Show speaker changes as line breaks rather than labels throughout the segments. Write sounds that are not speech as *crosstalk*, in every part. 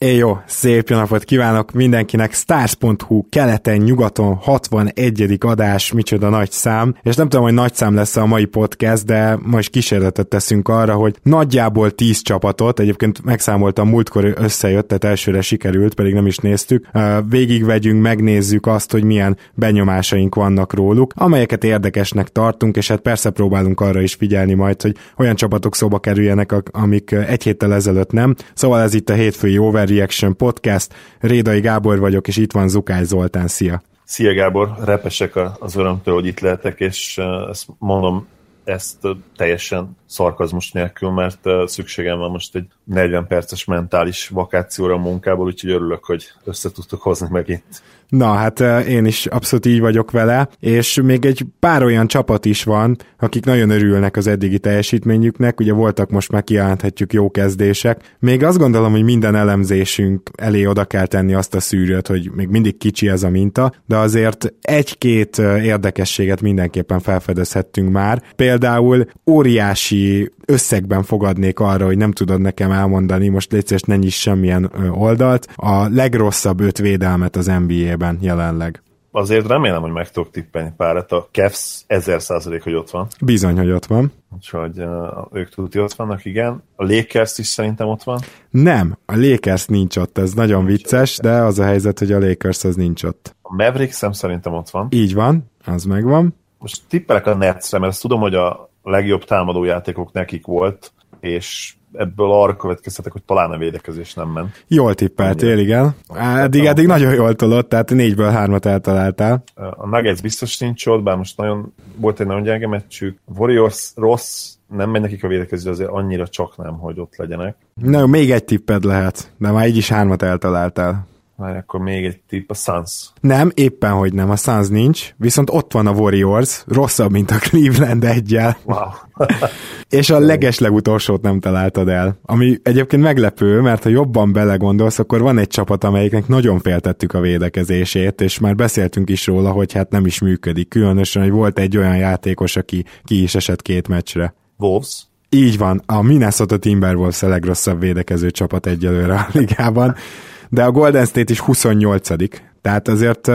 É jó, szép jó napot kívánok mindenkinek, stars.hu keleten, nyugaton, 61. adás, micsoda nagy szám, és nem tudom, hogy nagy szám lesz a mai podcast, de most kísérletet teszünk arra, hogy nagyjából 10 csapatot, egyébként megszámoltam, múltkor összejött, tehát elsőre sikerült, pedig nem is néztük, végigvegyünk, megnézzük azt, hogy milyen benyomásaink vannak róluk, amelyeket érdekesnek tartunk, és hát persze próbálunk arra is figyelni majd, hogy olyan csapatok szóba kerüljenek, amik egy héttel ezelőtt nem. Szóval ez itt a hétfői over Reaction Podcast. Rédai Gábor vagyok, és itt van Zukály Zoltán. Szia!
Szia Gábor, repesek az örömtől, hogy itt lehetek, és ezt mondom, ezt teljesen szarkazmus nélkül, mert szükségem van most egy 40 perces mentális vakációra a munkából, úgyhogy örülök, hogy össze tudtok hozni megint.
Na, hát én is abszolút így vagyok vele, és még egy pár olyan csapat is van, akik nagyon örülnek az eddigi teljesítményüknek, ugye voltak most már kijelenthetjük jó kezdések. Még azt gondolom, hogy minden elemzésünk elé oda kell tenni azt a szűrőt, hogy még mindig kicsi ez a minta, de azért egy-két érdekességet mindenképpen felfedezhettünk már. Például óriási összegben fogadnék arra, hogy nem tudod nekem elmondani, most légy ne nyiss semmilyen oldalt, a legrosszabb öt védelmet az NBA-ben jelenleg.
Azért remélem, hogy meg tudok tippelni párat. A Cavs 1000 százalék, hogy ott van.
Bizony, hogy ott van.
Úgyhogy uh, ők tudja ott vannak, igen. A Lakers is szerintem ott van.
Nem, a Lakers nincs ott, ez nagyon nincs vicces, de az a helyzet, hogy a Lakers az nincs ott.
A Mavericks szerintem ott van.
Így van, az megvan.
Most tippelek a Netsre, mert ezt tudom, hogy a legjobb támadó játékok nekik volt, és ebből arra következtetek, hogy talán a védekezés nem ment.
Jól tippeltél, igen. Eddig, eddig nagyon jól tolott, tehát négyből hármat eltaláltál.
A Nuggets biztos nincs ott, bár most nagyon, volt egy nagyon gyenge meccsük. Warriors rossz, nem megy nekik a védekezés, azért annyira csak nem, hogy ott legyenek.
Na, még egy tipped lehet, de már így is hármat eltaláltál.
Már akkor még egy tipp, a Suns.
Nem, éppen, hogy nem, a Suns nincs, viszont ott van a Warriors, rosszabb, mint a Cleveland egyel.
Wow. *laughs*
és a leges legutolsót nem találtad el. Ami egyébként meglepő, mert ha jobban belegondolsz, akkor van egy csapat, amelyiknek nagyon féltettük a védekezését, és már beszéltünk is róla, hogy hát nem is működik. Különösen, hogy volt egy olyan játékos, aki ki is esett két meccsre.
Wolves?
Így van, a Minnesota Timberwolves a legrosszabb védekező csapat egyelőre a ligában de a Golden State is 28 tehát azért uh,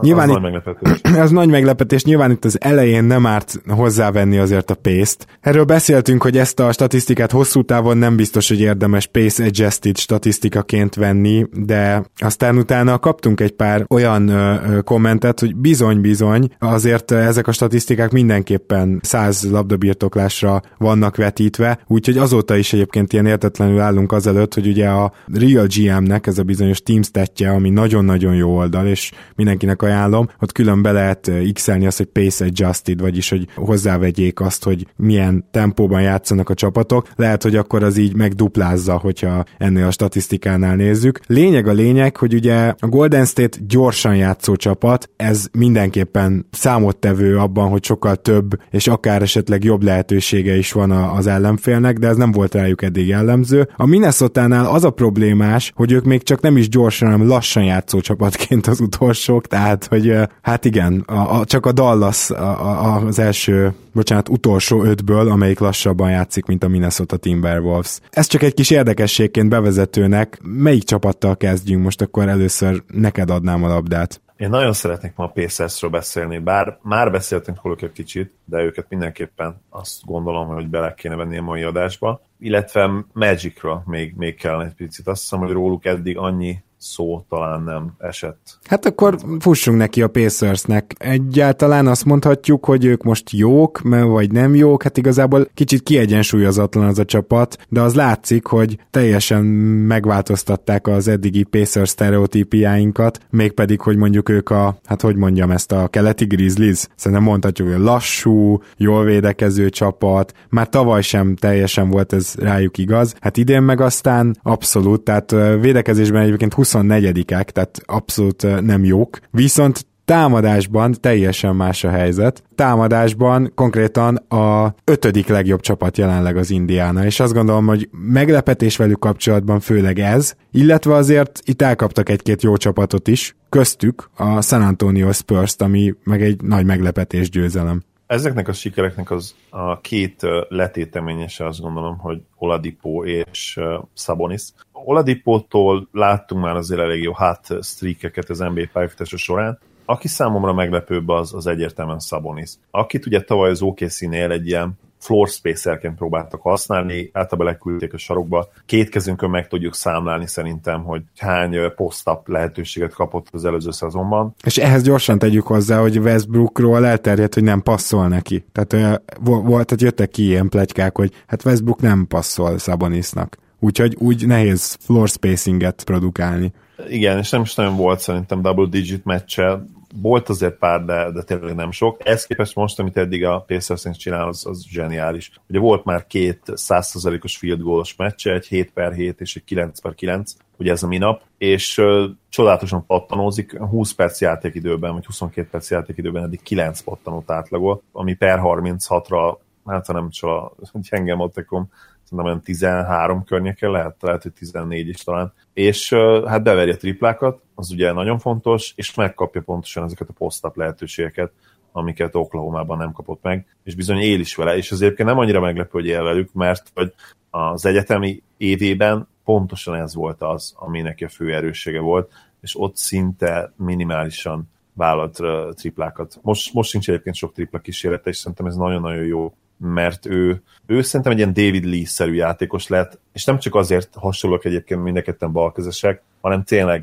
nyilván
az itt, nagy meglepetés. *clears throat*
az nagy meglepetés, nyilván itt az elején nem árt hozzávenni azért a pace-t. Erről beszéltünk, hogy ezt a statisztikát hosszú távon nem biztos, hogy érdemes pace adjusted statisztikaként venni, de aztán utána kaptunk egy pár olyan uh, kommentet, hogy bizony-bizony, azért ezek a statisztikák mindenképpen száz labdabirtoklásra vannak vetítve, úgyhogy azóta is egyébként ilyen értetlenül állunk azelőtt, hogy ugye a Real GM-nek ez a bizonyos team ami nagyon-nagyon jó oldal, és mindenkinek ajánlom, ott külön be lehet x azt, hogy pace adjusted, vagyis hogy hozzávegyék azt, hogy milyen tempóban játszanak a csapatok. Lehet, hogy akkor az így megduplázza, hogyha ennél a statisztikánál nézzük. Lényeg a lényeg, hogy ugye a Golden State gyorsan játszó csapat, ez mindenképpen számottevő abban, hogy sokkal több, és akár esetleg jobb lehetősége is van az ellenfélnek, de ez nem volt rájuk eddig jellemző. A Minnesota-nál az a problémás, hogy ők még csak nem is gyorsan, hanem lassan játszó csapatként egyébként az utolsók, tehát, hogy hát igen, a, a, csak a Dallas a, a, az első, bocsánat, utolsó ötből, amelyik lassabban játszik, mint a Minnesota Timberwolves. Ez csak egy kis érdekességként bevezetőnek. Melyik csapattal kezdjünk? Most akkor először neked adnám a labdát.
Én nagyon szeretnék ma a Pacersről beszélni, bár már beszéltünk róluk egy kicsit, de őket mindenképpen azt gondolom, hogy bele kéne venni a mai adásba. Illetve Magicról még, még kellene egy picit. Azt hiszem, hogy róluk eddig annyi szó talán nem esett.
Hát akkor fussunk neki a Pacersnek. Egyáltalán azt mondhatjuk, hogy ők most jók, vagy nem jók, hát igazából kicsit kiegyensúlyozatlan az a csapat, de az látszik, hogy teljesen megváltoztatták az eddigi Pacers sztereotípiáinkat, mégpedig, hogy mondjuk ők a, hát hogy mondjam ezt, a keleti Grizzlies, szerintem mondhatjuk, hogy lassú, jól védekező csapat, már tavaly sem teljesen volt ez rájuk igaz, hát idén meg aztán abszolút, tehát védekezésben egyébként 24-ek, tehát abszolút nem jók, viszont támadásban teljesen más a helyzet. Támadásban konkrétan a ötödik legjobb csapat jelenleg az Indiana, és azt gondolom, hogy meglepetés velük kapcsolatban főleg ez, illetve azért itt elkaptak egy-két jó csapatot is, köztük a San Antonio Spurs-t, ami meg egy nagy meglepetés győzelem.
Ezeknek a sikereknek az a két letéteményese azt gondolom, hogy Oladipo és Sabonis. Oladipótól láttunk már azért elég jó hát streakeket az NBA pályafutása során, aki számomra meglepőbb az, az egyértelműen Sabonis. Akit ugye tavaly az OKC-nél egy ilyen floor spacerként próbáltak használni, általában leküldték a sarokba. Két kezünkön meg tudjuk számlálni szerintem, hogy hány post-up lehetőséget kapott az előző szezonban.
És ehhez gyorsan tegyük hozzá, hogy Westbrookról elterjedt, hogy nem passzol neki. Tehát, volt, tehát jöttek ki ilyen plegykák, hogy hát Westbrook nem passzol Sabonisnak. Úgyhogy úgy nehéz floor spacinget produkálni.
Igen, és nem is nagyon volt szerintem double digit meccse, volt azért pár, de, de tényleg nem sok. Ez képest most, amit eddig a Pacers csinál, az, az zseniális. Ugye volt már két 100%-os field goal-os meccse, egy 7 per 7 és egy 9 per 9, ugye ez a minap, és uh, csodálatosan pattanózik, 20 perc játékidőben, vagy 22 perc játékidőben eddig 9 pattanót átlagol, ami per 36-ra, hát nem csak *laughs* gyenge matekom, szerintem olyan 13 környéken lehet, lehet, hogy 14 is talán. És hát beveri a triplákat, az ugye nagyon fontos, és megkapja pontosan ezeket a post lehetőségeket, amiket Oklahoma-ban nem kapott meg, és bizony él is vele, és azért nem annyira meglepő, hogy él velük, mert hogy az egyetemi évében pontosan ez volt az, ami neki a fő erőssége volt, és ott szinte minimálisan vállalt triplákat. Most, most sincs egyébként sok tripla kísérlete, és szerintem ez nagyon-nagyon jó mert ő, ő szerintem egy ilyen David Lee-szerű játékos lett, és nem csak azért hasonlók egyébként mindketten balkezesek, hanem tényleg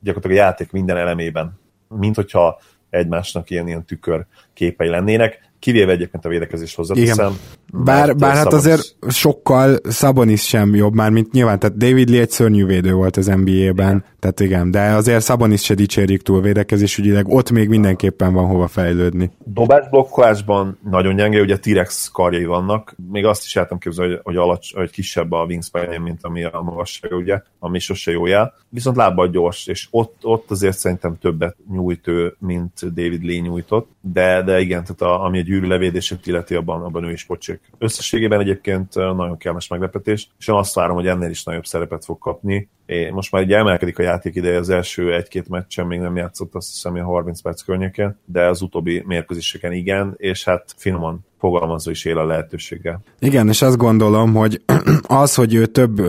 gyakorlatilag a játék minden elemében, mint hogyha egymásnak ilyen, ilyen tükör képei lennének kivéve egyébként a védekezés hozzáteszem.
Bár, bár hát azért sokkal Szabonis sem jobb már, mint nyilván, tehát David Lee egy szörnyű védő volt az NBA-ben, tehát igen, de azért Szabonis se dicsérik túl védekezés ügyileg, ott még mindenképpen van hova fejlődni.
Dobás blokkolásban nagyon gyenge, ugye T-rex karjai vannak, még azt is látom képzelni, hogy, hogy, alacs, hogy kisebb a wingspan mint ami a magasság, ugye, ami sose jó jel. Viszont lábbal gyors, és ott, ott azért szerintem többet nyújt ő, mint David Lee nyújtott, de, de igen, tehát a, ami egy levédését illeti, abban, abban ő is pocsik. Összességében egyébként nagyon kellemes meglepetés, és én azt várom, hogy ennél is nagyobb szerepet fog kapni. É, most már egy emelkedik a játék ideje, az első egy-két meccsen még nem játszott, azt hiszem, a 30 perc környéken, de az utóbbi mérkőzéseken igen, és hát finoman fogalmazó is él a lehetőséggel.
Igen, és azt gondolom, hogy *clears throat* az, hogy ő több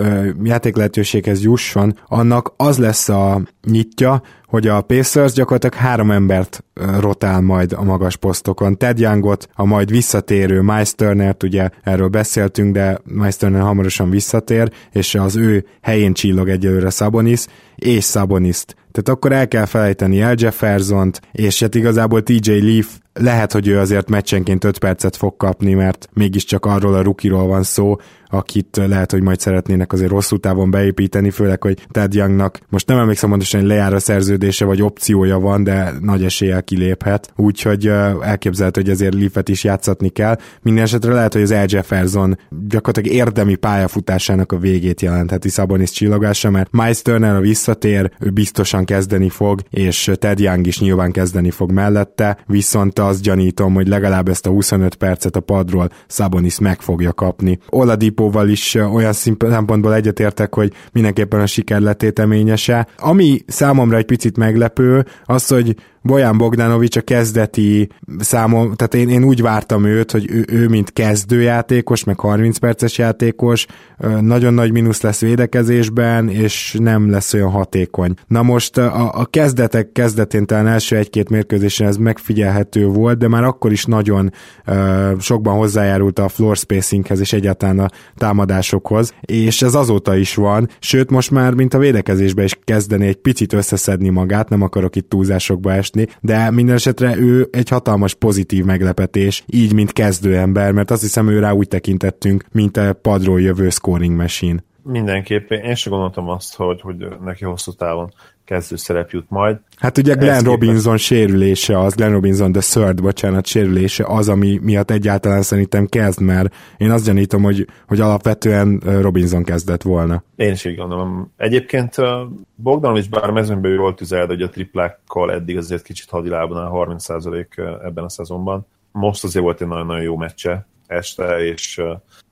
játék lehetőséghez jusson, annak az lesz a nyitja, hogy a Pacers gyakorlatilag három embert rotál majd a magas posztokon. Ted Youngot, a majd visszatérő Miles Turner-t, ugye erről beszéltünk, de Miles Turner hamarosan visszatér, és az ő helyén csillog egyelőre Sabonis, és Saboniszt. Tehát akkor el kell felejteni El Jeffersont, és hát igazából TJ Leaf lehet, hogy ő azért meccsenként 5 percet fog kapni, mert mégiscsak arról a rukiról van szó, akit lehet, hogy majd szeretnének azért hosszú távon beépíteni, főleg, hogy Ted Youngnak most nem emlékszem pontosan, hogy lejár a szerződése, vagy opciója van, de nagy eséllyel kiléphet, úgyhogy elképzelhető, hogy azért Leafet is játszatni kell. Minden esetre lehet, hogy az El Jefferson gyakorlatilag érdemi pályafutásának a végét jelentheti Szabonis csillagása, mert Miles Turner a visszatér, ő biztosan kezdeni fog, és Ted Young is nyilván kezdeni fog mellette, viszont azt gyanítom, hogy legalább ezt a 25 percet a padról Szabonis meg fogja kapni. Oladipo Filipóval is olyan szempontból egyetértek, hogy mindenképpen a siker letéteményese. Ami számomra egy picit meglepő, az, hogy Bojan Bogdanovics a kezdeti számom, tehát én, én úgy vártam őt, hogy ő, ő mint kezdőjátékos, meg 30 perces játékos, nagyon nagy mínusz lesz védekezésben, és nem lesz olyan hatékony. Na most a, a kezdetek kezdetén talán első egy-két mérkőzésen ez megfigyelhető volt, de már akkor is nagyon uh, sokban hozzájárult a floor spacinghez, és egyáltalán a támadásokhoz, és ez azóta is van, sőt most már, mint a védekezésbe is kezdeni egy picit összeszedni magát, nem akarok itt túlzásokba esni, de minden esetre ő egy hatalmas pozitív meglepetés, így, mint kezdőember, mert azt hiszem ő rá úgy tekintettünk, mint a padról jövő scoring machine.
Mindenképpen. Én sem gondoltam azt, hogy, hogy neki hosszú távon kezdő szerep jut majd.
Hát ugye Glenn Ez Robinson képest... sérülése az, Glenn Robinson the third, bocsánat, sérülése az, ami miatt egyáltalán szerintem kezd, mert én azt gyanítom, hogy, hogy alapvetően Robinson kezdett volna.
Én is így gondolom. Egyébként Bogdanovics bár mezőnben jól tüzelt, hogy a triplákkal eddig azért kicsit hadilában a 30% ebben a szezonban. Most azért volt egy nagyon-nagyon jó meccse este, és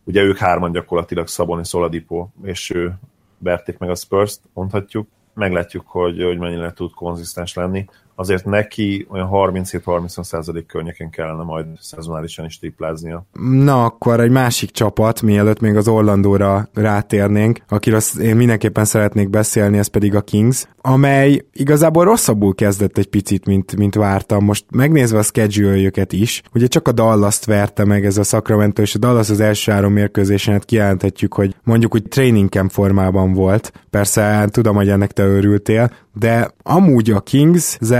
ugye ők hárman gyakorlatilag Szaboni, Szoladipo, és ő verték meg a Spurs-t, mondhatjuk meglátjuk, hogy, hogy mennyire tud konzisztens lenni. Azért neki olyan 37-30% környéken kellene majd szezonálisan is tripláznia.
Na, akkor egy másik csapat, mielőtt még az Orlandóra rátérnénk, akiről én mindenképpen szeretnék beszélni, ez pedig a Kings, amely igazából rosszabbul kezdett egy picit, mint, mint vártam. Most megnézve a schedule is, ugye csak a Dallas-t verte meg ez a Sacramento, és a Dallas az első három mérkőzésen hát kijelenthetjük, hogy mondjuk úgy training camp formában volt. Persze tudom, hogy ennek te örültél, de amúgy a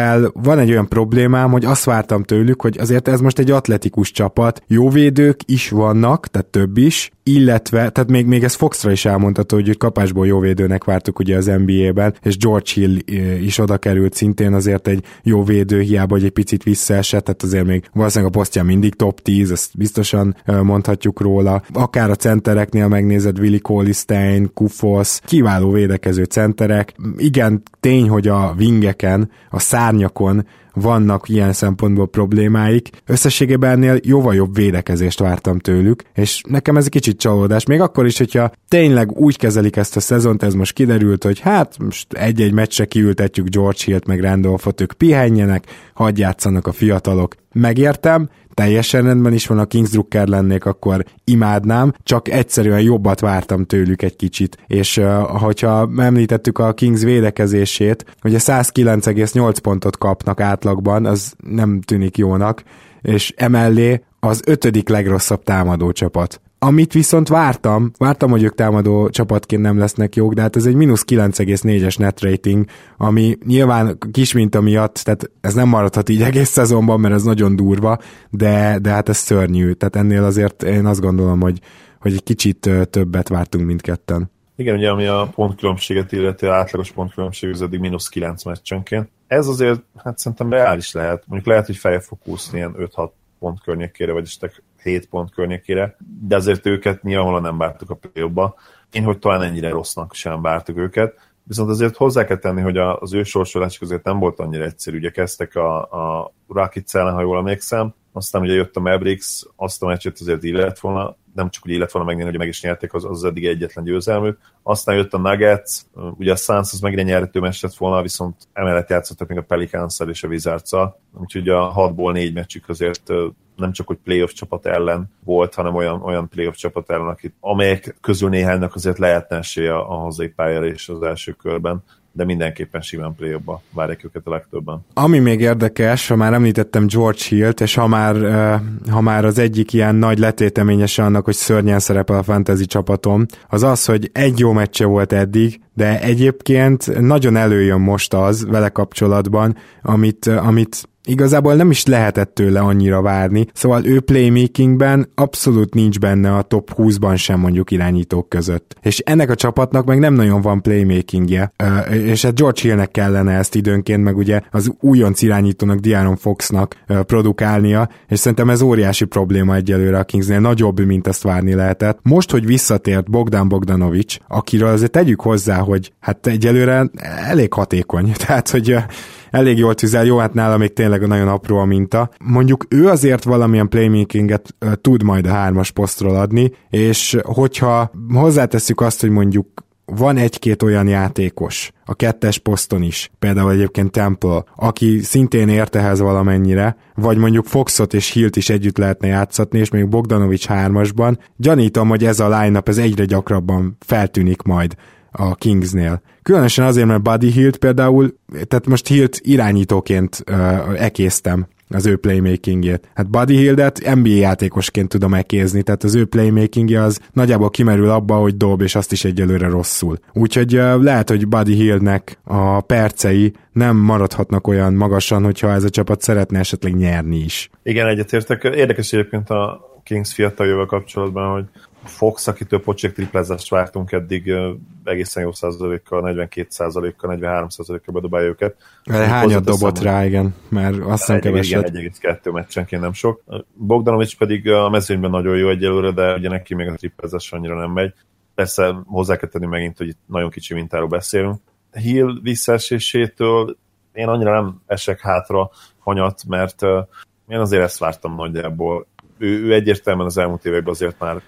Kings-zel van egy olyan problémám, hogy azt vártam tőlük, hogy azért ez most egy atletikus csapat, jó védők is vannak, tehát több is, illetve, tehát még, még ez Foxra is elmondható, hogy kapásból jó védőnek vártuk ugye az NBA-ben, és George Hill eh, is oda került szintén azért egy jó védő, hiába, hogy egy picit visszaesett, tehát azért még valószínűleg a posztja mindig top 10, ezt biztosan eh, mondhatjuk róla. Akár a centereknél megnézed Willi Colistein, Kufos, kiváló védekező centerek. Igen, tény, hogy a vingeken, a szárnyakon vannak ilyen szempontból problémáik. Összességében ennél jóval jobb védekezést vártam tőlük, és nekem ez egy kicsit csalódás. Még akkor is, hogyha tényleg úgy kezelik ezt a szezont, ez most kiderült, hogy hát most egy-egy meccsre kiültetjük George Hill-t meg Randolphot, ők pihenjenek, hagyjátszanak a fiatalok. Megértem, teljesen rendben is van, a Kings Drucker lennék, akkor imádnám, csak egyszerűen jobbat vártam tőlük egy kicsit, és uh, hogyha említettük a Kings védekezését, hogy a 109,8 pontot kapnak átlagban, az nem tűnik jónak, és emellé az ötödik legrosszabb támadó csapat. Amit viszont vártam, vártam, hogy ők támadó csapatként nem lesznek jók, de hát ez egy mínusz 9,4-es net rating, ami nyilván kis minta miatt, tehát ez nem maradhat így egész szezonban, mert ez nagyon durva, de, de hát ez szörnyű, tehát ennél azért én azt gondolom, hogy, hogy egy kicsit többet vártunk mindketten.
Igen, ugye ami a pontkülönbséget illeti, átlagos pontkülönbség az eddig mínusz 9 meccsenként. Ez azért, hát szerintem reális lehet. Mondjuk lehet, hogy fel fog úszni ilyen 5-6 pont környékére, vagy esetleg 7 pont környékére, de azért őket nyilvánvalóan nem vártuk a play Én, hogy talán ennyire rossznak sem vártuk őket, viszont azért hozzá kell tenni, hogy az ő sorsolásuk azért nem volt annyira egyszerű. Ugye kezdtek a, a Rockets ellen, ha jól emlékszem, aztán ugye jött a Mavericks, azt a meccset azért illet volna, nem csak úgy illet volna megnézni, hogy meg is nyerték az, az eddig egyetlen győzelmük. Aztán jött a Nuggets, ugye a Suns az megint nyerhető meccs lett volna, viszont emellett játszottak még a pelicans és a wizards úgyhogy a 6-ból 4 meccsük azért nem csak hogy playoff csapat ellen volt, hanem olyan, olyan playoff csapat ellen, akit, amelyek közül néhánynak azért lehetne esélye a hazai pályára és az első körben de mindenképpen simán play várják őket a legtöbben.
Ami még érdekes, ha már említettem George Hill-t, és ha már, ha már az egyik ilyen nagy letéteményes annak, hogy szörnyen szerepel a fantasy csapatom, az az, hogy egy jó meccse volt eddig, de egyébként nagyon előjön most az vele kapcsolatban, amit, amit igazából nem is lehetett tőle annyira várni, szóval ő playmakingben abszolút nincs benne a top 20-ban sem mondjuk irányítók között. És ennek a csapatnak meg nem nagyon van playmakingje, és hát George Hillnek kellene ezt időnként, meg ugye az újonc irányítónak, Diaron Foxnak produkálnia, és szerintem ez óriási probléma egyelőre a Kingsnél, nagyobb, mint ezt várni lehetett. Most, hogy visszatért Bogdan Bogdanovics, akiről azért tegyük hozzá, hogy hát egyelőre elég hatékony, *laughs* tehát hogy elég jól tüzel, jó, hát nála még tényleg nagyon apró a minta. Mondjuk ő azért valamilyen playmakinget tud majd a hármas posztról adni, és hogyha hozzáteszük azt, hogy mondjuk van egy-két olyan játékos, a kettes poszton is, például egyébként Temple, aki szintén ért ehhez valamennyire, vagy mondjuk Foxot és Hilt is együtt lehetne játszatni, és még Bogdanovics hármasban, gyanítom, hogy ez a line-up ez egyre gyakrabban feltűnik majd a Kingsnél. Különösen azért, mert Buddy Hilt például, tehát most Hilt irányítóként uh, ekésztem az ő playmakingét. Hát Buddy Hildet NBA játékosként tudom elkézni, tehát az ő playmakingje az nagyjából kimerül abba, hogy dob, és azt is egyelőre rosszul. Úgyhogy lehet, hogy Buddy Hildnek a percei nem maradhatnak olyan magasan, hogyha ez a csapat szeretne esetleg nyerni is.
Igen, egyetértek. Érdekes egyébként a Kings fiataljóval kapcsolatban, hogy Fox, akitől pocsék triplázást vártunk eddig egészen jó százalékkal, 42 százalékkal, 43 százalékkal bedobálja őket.
Hányat dobott rá, igen, mert azt hiszem keveset.
Igen, 1,2 meccsenként nem sok. Bogdanovics pedig a mezőnyben nagyon jó egyelőre, de ugye neki még a triplázás annyira nem megy. Persze hozzá kell tenni megint, hogy itt nagyon kicsi mintáról beszélünk. Hill visszaesésétől én annyira nem esek hátra hanyat, mert én azért ezt vártam nagyjából. Ő, ő egyértelműen az elmúlt években azért már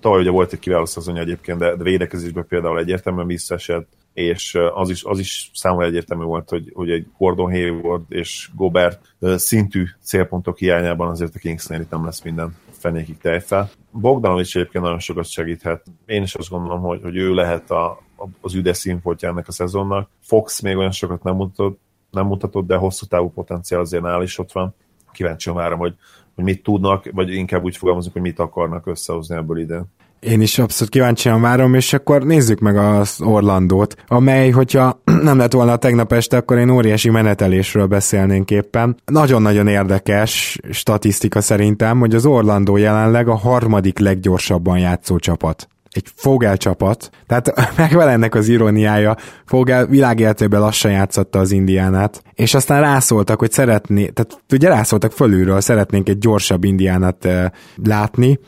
tavaly ugye volt egy kiváló szezonja egyébként, de, de védekezésben például egyértelműen visszaesett, és az is, az is számomra egyértelmű volt, hogy, hogy egy Gordon Hayward és Gobert szintű célpontok hiányában azért a Kingsnél itt nem lesz minden fenékig tejfel. Bogdanovics egyébként nagyon sokat segíthet. Én is azt gondolom, hogy, hogy ő lehet a, az üde színfoltja ennek a szezonnak. Fox még olyan sokat nem mutatott, nem mutatott, de hosszú távú potenciál azért nál is ott van. Kíváncsi várom, hogy hogy mit tudnak, vagy inkább úgy fogalmazunk, hogy mit akarnak összehozni ebből ide.
Én is abszolút kíváncsian várom, és akkor nézzük meg az Orlandót, amely, hogyha *clears throat* nem lett volna tegnap este, akkor én óriási menetelésről beszélnénk éppen. Nagyon-nagyon érdekes statisztika szerintem, hogy az Orlandó jelenleg a harmadik leggyorsabban játszó csapat egy Fogel csapat, tehát *laughs* megvan ennek az iróniája, Fogel világéletében lassan játszotta az Indiánát, és aztán rászóltak, hogy szeretné, tehát ugye rászóltak fölülről, szeretnénk egy gyorsabb Indiánát uh, látni,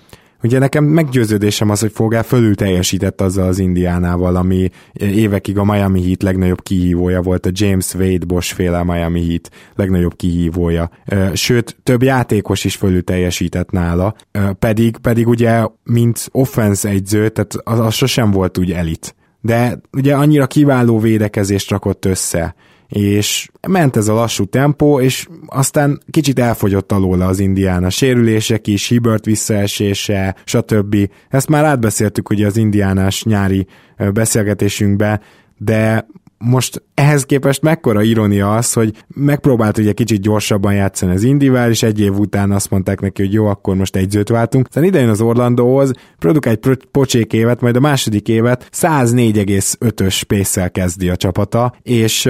Ugye nekem meggyőződésem az, hogy Fogel fölül teljesített azzal az Indiánával, ami évekig a Miami Heat legnagyobb kihívója volt, a James Wade Bosch féle Miami Heat legnagyobb kihívója. Sőt, több játékos is fölül teljesített nála, pedig, pedig ugye, mint offense egyző, tehát az, az sosem volt úgy elit. De ugye annyira kiváló védekezést rakott össze, és ment ez a lassú tempó, és aztán kicsit elfogyott alóla az indián a sérülések is, Hibert visszaesése, stb. Ezt már átbeszéltük ugye az indiánás nyári beszélgetésünkbe, de most ehhez képest mekkora ironia az, hogy megpróbált ugye kicsit gyorsabban játszani az Indivel, és egy év után azt mondták neki, hogy jó, akkor most egyzőt váltunk. Aztán idejön az Orlandóhoz, produkál egy pocsék évet, majd a második évet 104,5-ös pésszel kezdi a csapata, és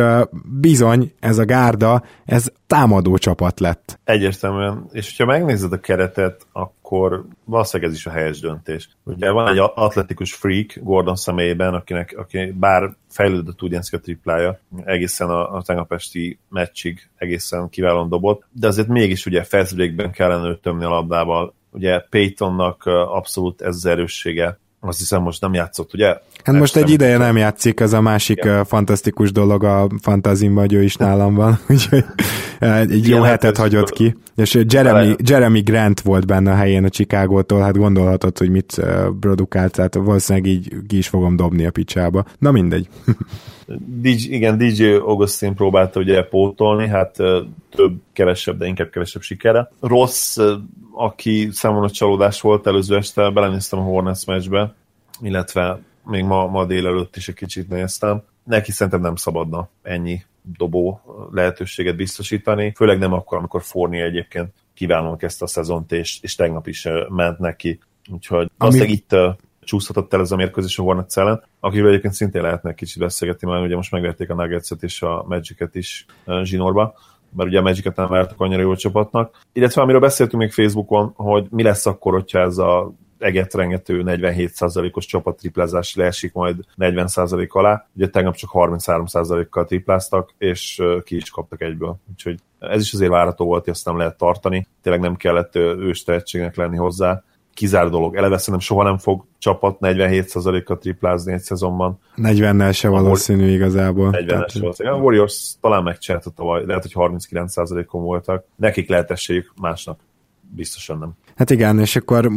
bizony ez a gárda, ez támadó csapat lett.
Egyértelműen, és ha megnézed a keretet, akkor valószínűleg ez is a helyes döntés. Ugye van egy atletikus freak Gordon személyében, akinek, aki bár fejlődött úgy a triplája, egészen a, a tegnap esti meccsig egészen kiválóan dobott, de azért mégis ugye fast kellene őt tömni a labdával. Ugye Paytonnak abszolút ez az erőssége, azt hiszem most nem játszott, ugye?
Hát most egy ideje nem játszik, ez a másik Igen. fantasztikus dolog a fantazimban, hogy ő is nálam van, *laughs* úgyhogy egy jó hetet hagyott ki. És Jeremy, Jeremy Grant volt benne a helyén a Chicagótól, hát gondolhatod, hogy mit produkált, tehát valószínűleg így ki is fogom dobni a picsába. Na mindegy. *laughs*
DJ, igen, DJ Augustin próbálta ugye pótolni, hát több, kevesebb, de inkább kevesebb sikere. Rossz, aki számomra csalódás volt előző este, belenéztem a Hornets meccsbe, illetve még ma, ma délelőtt is egy kicsit néztem. Neki szerintem nem szabadna ennyi dobó lehetőséget biztosítani, főleg nem akkor, amikor Forni egyébként kiválóan kezdte a szezont, és, és tegnap is ment neki. Úgyhogy Ami... azt itt csúszhatott el ez a mérkőzés a Hornets ellen, akiről egyébként szintén lehetne kicsit beszélgetni, mert ugye most megvették a Nuggets-et és a Magic-et is zsinórba, mert ugye a Magic-et nem vártak annyira jó csapatnak. Illetve amiről beszéltünk még Facebookon, hogy mi lesz akkor, hogyha ez a egetrengető 47%-os csapat triplázás leesik majd 40% alá. Ugye tegnap csak 33%-kal tripláztak, és ki is kaptak egyből. Úgyhogy ez is azért várható volt, hogy azt nem lehet tartani. Tényleg nem kellett ős lenni hozzá kizár dolog. Eleve szerintem soha nem fog csapat 47%-kal triplázni egy szezonban.
40-nel se valószínű igazából.
40-nel se valószínű. A Warriors talán megcsinálta tavaly, lehet, hogy 39%-on voltak. Nekik lehet esélyük, másnak biztosan nem.
Hát igen, és akkor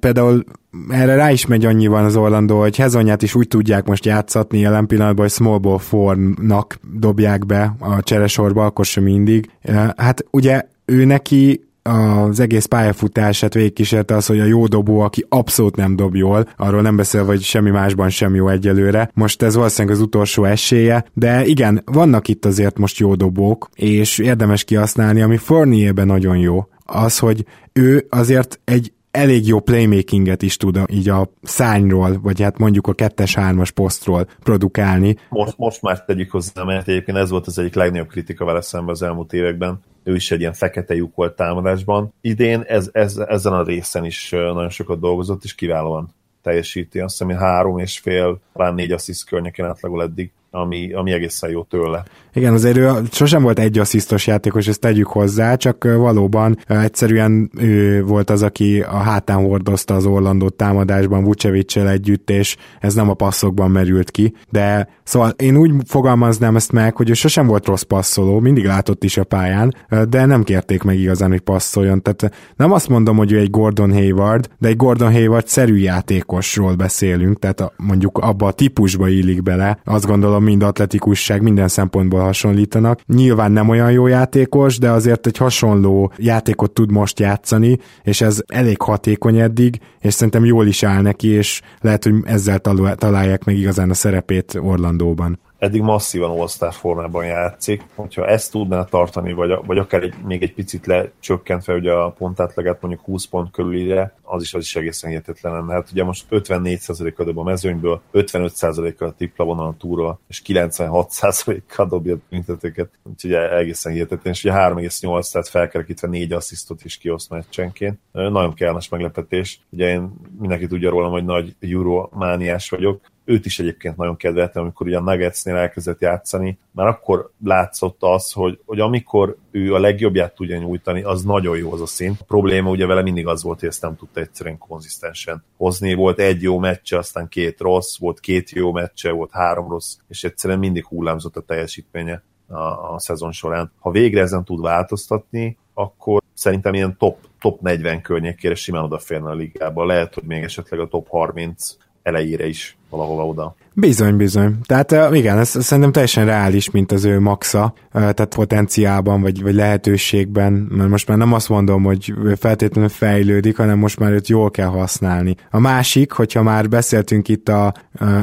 például erre rá is megy annyi van az Orlandó, hogy Hezonyát is úgy tudják most játszatni jelen pillanatban, hogy small ball formnak dobják be a cseresorba, akkor sem mindig. Hát ugye ő neki az egész pályafutását végigkísérte az, hogy a jó dobó, aki abszolút nem dob jól, arról nem beszél, hogy semmi másban sem jó egyelőre. Most ez valószínűleg az utolsó esélye, de igen, vannak itt azért most jó dobók, és érdemes kihasználni, ami Fournierben nagyon jó, az, hogy ő azért egy elég jó playmakinget is tud így a szányról, vagy hát mondjuk a kettes-hármas posztról produkálni.
Most, most már tegyük hozzá, mert egyébként ez volt az egyik legnagyobb kritika vele szemben az elmúlt években. Ő is egy ilyen fekete lyuk volt támadásban. Idén ez, ez, ezen a részen is nagyon sokat dolgozott, és kiválóan teljesíti. Azt hiszem, hogy három és fél, talán négy assziszt környéken átlagol eddig ami, ami egészen jó tőle.
Igen, azért ő sosem volt egy asszisztos játékos, ezt tegyük hozzá, csak valóban egyszerűen ő volt az, aki a hátán hordozta az Orlandó támadásban vucevic együtt, és ez nem a passzokban merült ki, de szóval én úgy fogalmaznám ezt meg, hogy ő sosem volt rossz passzoló, mindig látott is a pályán, de nem kérték meg igazán, hogy passzoljon. Tehát nem azt mondom, hogy ő egy Gordon Hayward, de egy Gordon Hayward szerű játékosról beszélünk, tehát a, mondjuk abba a típusba illik bele. Azt gondolom, mind atletikusság, minden szempontból hasonlítanak. Nyilván nem olyan jó játékos, de azért egy hasonló játékot tud most játszani, és ez elég hatékony eddig, és szerintem jól is áll neki, és lehet, hogy ezzel találják meg igazán a szerepét Orlandóban
eddig masszívan all formában játszik, hogyha ezt tudná tartani, vagy, vagy akár egy, még egy picit lecsökkentve ugye a pontátlegát mondjuk 20 pont körülire, az is, az is egészen hihetetlen lenne. Hát ugye most 54%-a dob a mezőnyből, 55%-a a tripla vonalon túlról, és 96%-a dobja a büntetőket, úgyhogy egészen hihetetlen, és ugye 3,8, tehát felkerekítve 4 asszisztot is kioszt meccsenként. Nagyon kellemes meglepetés. Ugye én mindenki tudja rólam, hogy nagy euromániás vagyok, őt is egyébként nagyon kedveltem, amikor ugye a Nuggetsnél elkezdett játszani, már akkor látszott az, hogy, hogy amikor ő a legjobbját tudja nyújtani, az nagyon jó az a szint. A probléma ugye vele mindig az volt, hogy ezt nem tudta egyszerűen konzisztensen hozni. Volt egy jó meccse, aztán két rossz, volt két jó meccse, volt három rossz, és egyszerűen mindig hullámzott a teljesítménye a, a szezon során. Ha végre ezen tud változtatni, akkor szerintem ilyen top, top 40 környékére simán odaférne a ligába. Lehet, hogy még esetleg a top 30 elejére is valahova oda.
Bizony, bizony. Tehát igen, ez szerintem teljesen reális, mint az ő maxa, tehát potenciában, vagy, vagy lehetőségben, mert most már nem azt mondom, hogy feltétlenül fejlődik, hanem most már őt jól kell használni. A másik, hogyha már beszéltünk itt a, a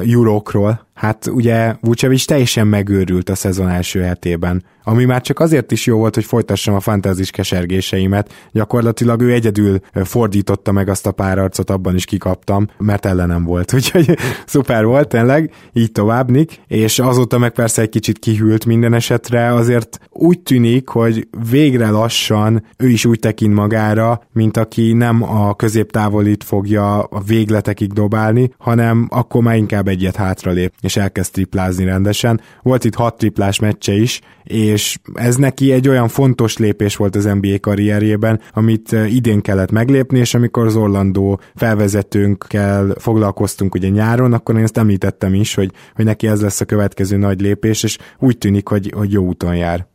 Eurókról, Hát ugye Vucevic teljesen megőrült a szezon első hetében, ami már csak azért is jó volt, hogy folytassam a fantázis kesergéseimet. Gyakorlatilag ő egyedül fordította meg azt a pár arcot, abban is kikaptam, mert ellenem volt. *laughs* Úgyhogy szuper volt, tényleg, így tovább, Nick. És azóta meg persze egy kicsit kihűlt minden esetre, azért úgy tűnik, hogy végre lassan ő is úgy tekint magára, mint aki nem a középtávolit fogja a végletekig dobálni, hanem akkor már inkább egyet hátralép és elkezd triplázni rendesen. Volt itt hat triplás meccse is, és ez neki egy olyan fontos lépés volt az NBA karrierjében, amit eh, idén kellett meglépni, és amikor az Orlandó felvezetőnkkel foglalkoztunk ugye nyáron, akkor én ezt említettem is, hogy, hogy neki ez lesz a következő nagy lépés, és úgy tűnik, hogy, hogy jó úton jár.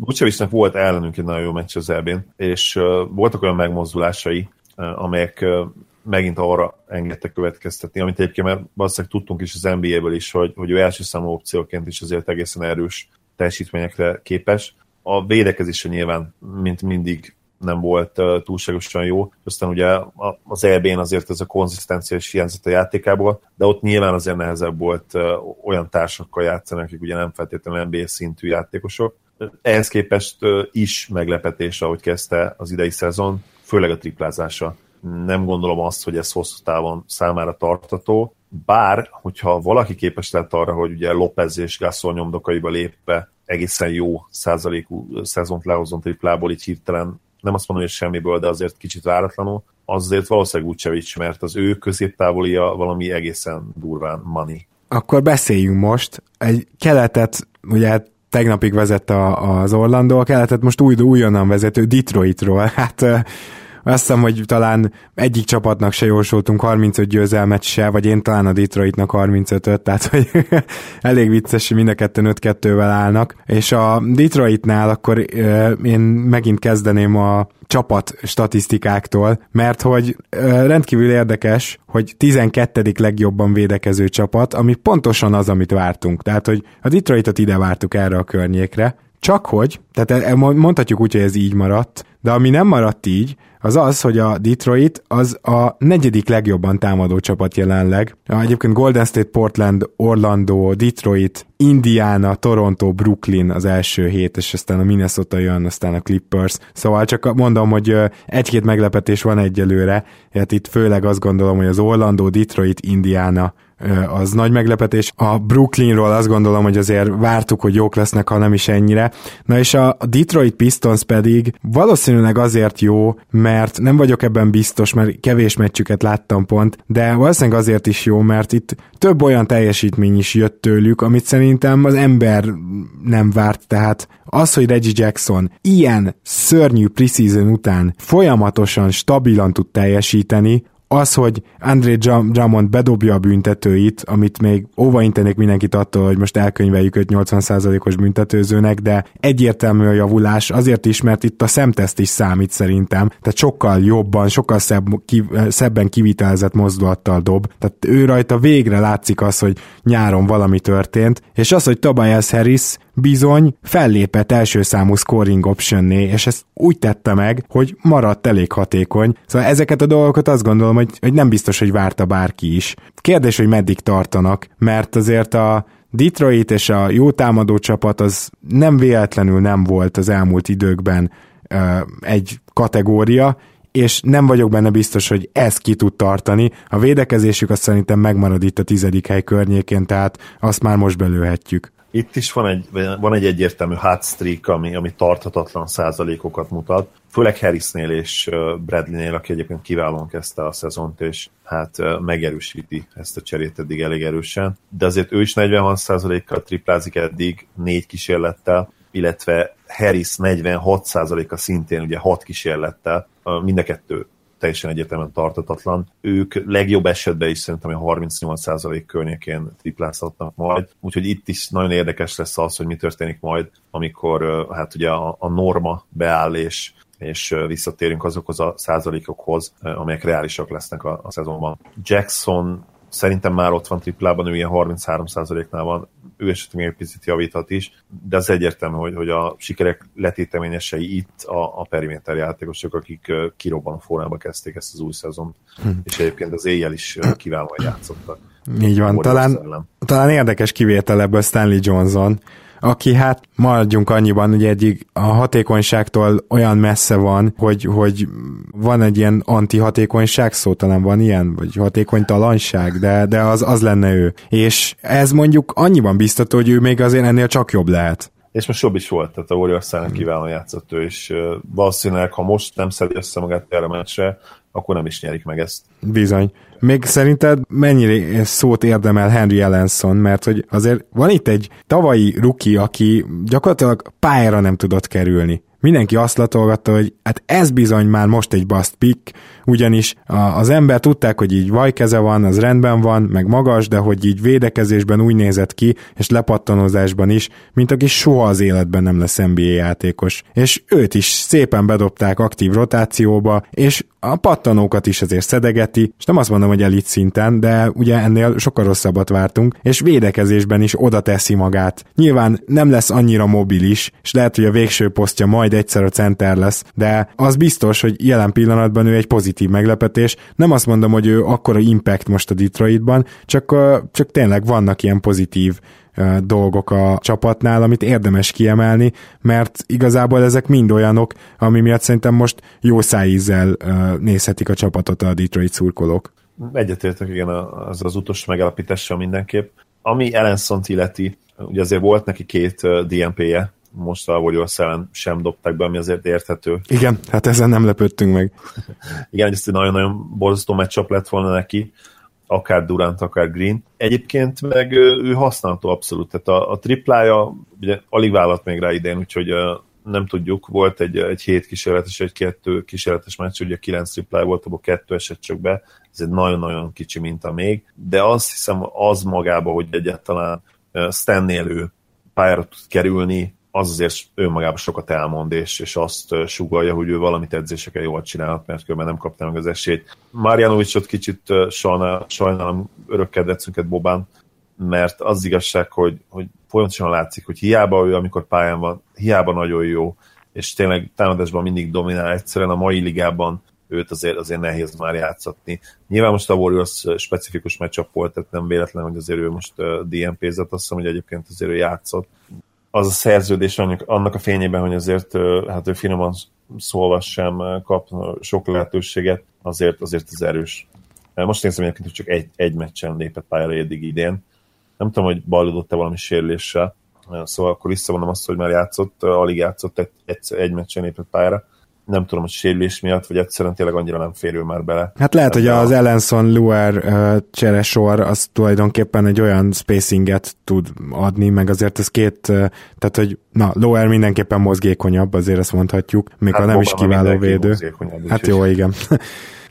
Vucevicnek volt ellenünk egy nagyon jó meccs az elbén, és uh, voltak olyan megmozdulásai, uh, amelyek uh, megint arra engedte következtetni, amit egyébként mert valószínűleg tudtunk is az NBA-ből is, hogy, hogy ő első számú opcióként is azért egészen erős teljesítményekre képes. A védekezése nyilván, mint mindig nem volt túlságosan jó, aztán ugye az EB-n azért ez a konzisztencia is hiányzott a játékából, de ott nyilván azért nehezebb volt olyan társakkal játszani, akik ugye nem feltétlenül NBA szintű játékosok. Ehhez képest is meglepetés, ahogy kezdte az idei szezon, főleg a triplázása nem gondolom azt, hogy ez hosszú távon számára tartató, bár, hogyha valaki képes lett arra, hogy ugye Lopez és Gasol nyomdokaiba lépve egészen jó százalékú szezont lehozon triplából, így hirtelen nem azt mondom, hogy semmiből, de azért kicsit váratlanul, az azért valószínűleg Vucevic, mert az ő középtávolia valami egészen durván money.
Akkor beszéljünk most. Egy keletet, ugye tegnapig vezette az Orlando, a keletet most új, újonnan vezető Detroitról. *laughs* Hát azt hiszem, hogy talán egyik csapatnak se jósoltunk 35 győzelmet se, vagy én talán a Detroitnak 35-öt, tehát hogy *laughs* elég vicces, hogy mind a ketten 5-2-vel állnak. És a Detroitnál akkor én megint kezdeném a csapat statisztikáktól, mert hogy rendkívül érdekes, hogy 12. legjobban védekező csapat, ami pontosan az, amit vártunk. Tehát, hogy a Detroitot ide vártuk erre a környékre, Csak hogy, tehát e, mondhatjuk úgy, hogy ez így maradt, de ami nem maradt így, az az, hogy a Detroit az a negyedik legjobban támadó csapat jelenleg. Egyébként Golden State, Portland, Orlando, Detroit, Indiana, Toronto, Brooklyn az első hét, és aztán a Minnesota jön, aztán a Clippers. Szóval csak mondom, hogy egy-két meglepetés van egyelőre, hát itt főleg azt gondolom, hogy az Orlando, Detroit, Indiana az nagy meglepetés. A Brooklynról azt gondolom, hogy azért vártuk, hogy jók lesznek, ha nem is ennyire. Na és a Detroit Pistons pedig valószínűleg azért jó, mert nem vagyok ebben biztos, mert kevés meccsüket láttam pont, de valószínűleg azért is jó, mert itt több olyan teljesítmény is jött tőlük, amit szerintem az ember nem várt, tehát az, hogy Reggie Jackson ilyen szörnyű preseason után folyamatosan stabilan tud teljesíteni, az, hogy André Drummond bedobja a büntetőit, amit még óvaintenék mindenkit attól, hogy most elkönyveljük őt 80%-os büntetőzőnek, de egyértelmű a javulás, azért is, mert itt a szemteszt is számít szerintem, tehát sokkal jobban, sokkal szebb, ki, szebben kivitelezett mozdulattal dob, tehát ő rajta végre látszik az, hogy nyáron valami történt, és az, hogy Tobias Harris bizony fellépett első számú scoring optionné, és ezt úgy tette meg, hogy maradt elég hatékony. Szóval ezeket a dolgokat azt gondolom, hogy, hogy nem biztos, hogy várta bárki is. Kérdés, hogy meddig tartanak, mert azért a Detroit és a jó támadó csapat az nem véletlenül nem volt az elmúlt időkben uh, egy kategória, és nem vagyok benne biztos, hogy ez ki tud tartani. A védekezésük azt szerintem megmarad itt a tizedik hely környékén, tehát azt már most belőhetjük.
Itt is van egy, van egy egyértelmű hot streak, ami, ami tarthatatlan százalékokat mutat, főleg Harrisnél és Bradleynél, aki egyébként kiválóan kezdte a szezont, és hát megerősíti ezt a cserét eddig elég erősen. De azért ő is 46%-kal triplázik eddig, négy kísérlettel, illetve Harris 46%-a szintén ugye hat kísérlettel, mind a kettő teljesen egyetemen tartatatlan. Ők legjobb esetben is szerintem a 38% környékén triplázhatnak majd, úgyhogy itt is nagyon érdekes lesz az, hogy mi történik majd, amikor hát ugye a, a norma beáll és és visszatérünk azokhoz a százalékokhoz, amelyek reálisak lesznek a, a szezonban. Jackson szerintem már ott van triplában, ő ilyen 33%-nál van, ő esetleg egy picit javíthat is, de az egyértelmű, hogy, hogy a sikerek letéteményesei itt a, a periméter játékosok, akik kirobban formába kezdték ezt az új szezon, hm. és egyébként az éjjel is kiválóan játszottak.
Így van, talán, talán érdekes kivétel ebből Stanley Johnson, aki hát maradjunk annyiban, hogy egyik a hatékonyságtól olyan messze van, hogy, hogy van egy ilyen anti-hatékonyság szó, talán van ilyen, vagy hatékonytalanság, de, de az, az lenne ő. És ez mondjuk annyiban biztató, hogy ő még azért ennél csak jobb lehet
és most jobb is volt, tehát a Warriors ellen kiválóan játszott ő, és valószínűleg, ha most nem szedi össze magát erre a meccsre, akkor nem is nyerik meg ezt.
Bizony. Még szerinted mennyire szót érdemel Henry Ellenson, mert hogy azért van itt egy tavalyi ruki, aki gyakorlatilag pályára nem tudott kerülni mindenki azt latolgatta, hogy hát ez bizony már most egy bust pick, ugyanis a, az ember tudták, hogy így vajkeze van, az rendben van, meg magas, de hogy így védekezésben úgy nézett ki, és lepattanozásban is, mint aki soha az életben nem lesz NBA játékos. És őt is szépen bedobták aktív rotációba, és a pattanókat is azért szedegeti, és nem azt mondom, hogy elit szinten, de ugye ennél sokkal rosszabbat vártunk, és védekezésben is oda teszi magát. Nyilván nem lesz annyira mobilis, és lehet, hogy a végső posztja majd egyszer a center lesz, de az biztos, hogy jelen pillanatban ő egy pozitív meglepetés. Nem azt mondom, hogy ő akkora impact most a Detroitban, csak, csak tényleg vannak ilyen pozitív dolgok a csapatnál, amit érdemes kiemelni, mert igazából ezek mind olyanok, ami miatt szerintem most jó szájízzel nézhetik a csapatot a Detroit szurkolók.
Egyetértek, igen, az az utolsó megállapítással mindenképp. Ami Ellenson illeti, ugye azért volt neki két DNP-je, most a Warriors ellen sem dobták be, ami azért érthető.
Igen, hát ezen nem lepődtünk meg. *laughs*
Igen, ezt egy nagyon-nagyon borzasztó meccsap lett volna neki, akár Durant, akár Green. Egyébként meg ő használható abszolút, tehát a, a triplája ugye alig vállalt még rá idén, úgyhogy nem tudjuk, volt egy, egy hét kísérletes, egy kettő kísérletes meccs, ugye kilenc triplája volt, abból kettő esett csak be, ez egy nagyon-nagyon kicsi minta még, de azt hiszem az magába, hogy egyáltalán Stannél ő pályára tud kerülni, az azért önmagában sokat elmond, és, és azt sugalja, hogy ő valamit edzéseken jól csinálhat, mert különben nem kapta meg az esélyt. Marjanovicsot kicsit sajnál, sajnálom örök kedvencünket Bobán, mert az igazság, hogy, hogy folyamatosan látszik, hogy hiába ő, amikor pályán van, hiába nagyon jó, és tényleg támadásban mindig dominál, egyszerűen a mai ligában őt azért, azért nehéz már játszatni. Nyilván most a Warriors specifikus meccsap volt, tehát nem véletlen, hogy azért ő most DNP-zett, azt hiszem, hogy egyébként azért ő játszott. Az a szerződés annak a fényében, hogy azért hát ő finoman szólva sem kap sok lehetőséget, azért, azért az erős. Most nézem egyébként, hogy csak egy, egy meccsen lépett pályára eddig idén. Nem tudom, hogy bajlódott-e valami sérüléssel, szóval akkor visszavonom azt, hogy már játszott, alig játszott egy, egy, egy meccsen lépett pályára nem tudom, hogy sérülés miatt, vagy egyszerűen tényleg annyira nem férül már bele.
Hát lehet, hogy az Ellenson Luer uh, cseresor az tulajdonképpen egy olyan spacinget tud adni, meg azért ez két, uh, tehát hogy na, Luer mindenképpen mozgékonyabb, azért ezt mondhatjuk, még hát ha nem is kiváló védő. Hát jó, igen.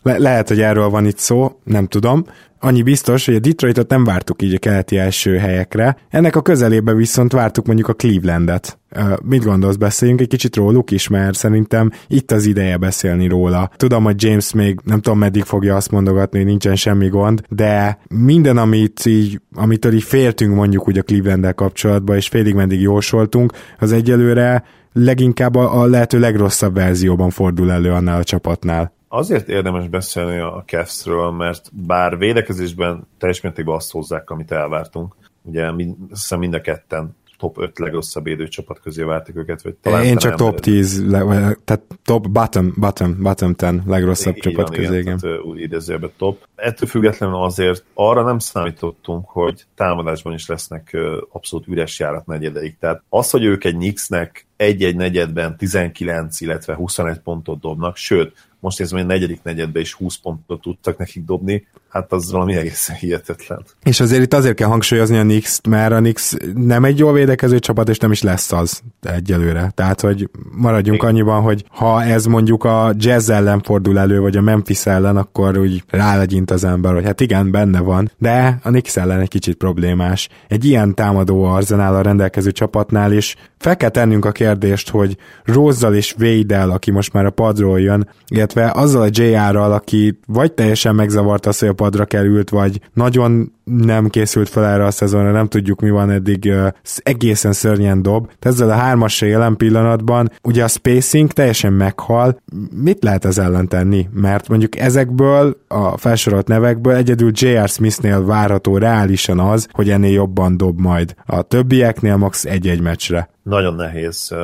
Le- lehet, hogy erről van itt szó, nem tudom. Annyi biztos, hogy a Detroitot nem vártuk így a keleti első helyekre, ennek a közelébe viszont vártuk mondjuk a Clevelandet. Uh, mit gondolsz, beszéljünk egy kicsit róluk is, mert szerintem itt az ideje beszélni róla. Tudom, hogy James még nem tudom meddig fogja azt mondogatni, hogy nincsen semmi gond, de minden, amit így, amitől így féltünk mondjuk úgy a cleveland kapcsolatban, és félig meddig jósoltunk, az egyelőre leginkább a, a lehető legrosszabb verzióban fordul elő annál a csapatnál.
Azért érdemes beszélni a Cavs-ről, mert bár védekezésben teljes mértékben azt hozzák, amit elvártunk. Ugye mind, hiszem mind a ketten top 5 legrosszabb csapat közé vártak őket. Vagy
talán Én csak top 10, le, tehát top bottom, bottom, bottom 10 legrosszabb igen, csapat közé, igen.
igen. top. Ettől függetlenül azért arra nem számítottunk, hogy támadásban is lesznek abszolút üres járat negyedeik. Tehát az, hogy ők egy Knicksnek egy-egy negyedben 19, illetve 21 pontot dobnak, sőt, most nézem, hogy a negyedik negyedbe is 20 pontot tudtak nekik dobni, hát az valami egészen hihetetlen.
És azért itt azért kell hangsúlyozni a Knicks, mert a Knicks nem egy jól védekező csapat, és nem is lesz az egyelőre. Tehát, hogy maradjunk Igen. annyiban, hogy ha ez mondjuk a jazz ellen fordul elő, vagy a Memphis ellen, akkor úgy rálegyint az ember, hogy hát igen, benne van, de a Knicks ellen egy kicsit problémás. Egy ilyen támadó a rendelkező csapatnál is fel kell tennünk a kérdést, hogy Rozzal és Védel, aki most már a padról jön, illetve azzal a JR-ral, aki vagy teljesen megzavarta azt, hogy a padra került, vagy nagyon nem készült fel erre a szezonra, nem tudjuk mi van eddig, egészen szörnyen dob. Ezzel a hármassal jelen pillanatban, ugye a spacing teljesen meghal, mit lehet ez ellen tenni? Mert mondjuk ezekből, a felsorolt nevekből egyedül J.R. Smithnél várható reálisan az, hogy ennél jobban dob majd. A többieknél max. egy-egy meccsre.
Nagyon nehéz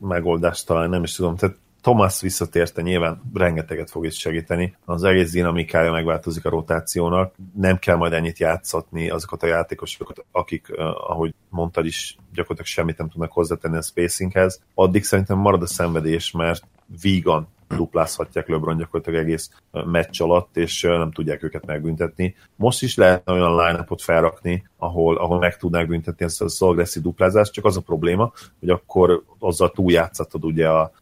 megoldást találni, nem is tudom. Tehát Thomas visszatérte, nyilván rengeteget fog is segíteni. Az egész dinamikája megváltozik a rotációnak. Nem kell majd ennyit játszatni azokat a játékosokat, akik, ahogy mondtad is, gyakorlatilag semmit nem tudnak hozzátenni a spacinghez. Addig szerintem marad a szenvedés, mert vígan duplázhatják LeBron gyakorlatilag egész meccs alatt, és nem tudják őket megbüntetni. Most is lehet olyan line felrakni, ahol, ahol meg tudnák büntetni ezt az agresszív duplázást, csak az a probléma, hogy akkor azzal túljátszatod ugye a,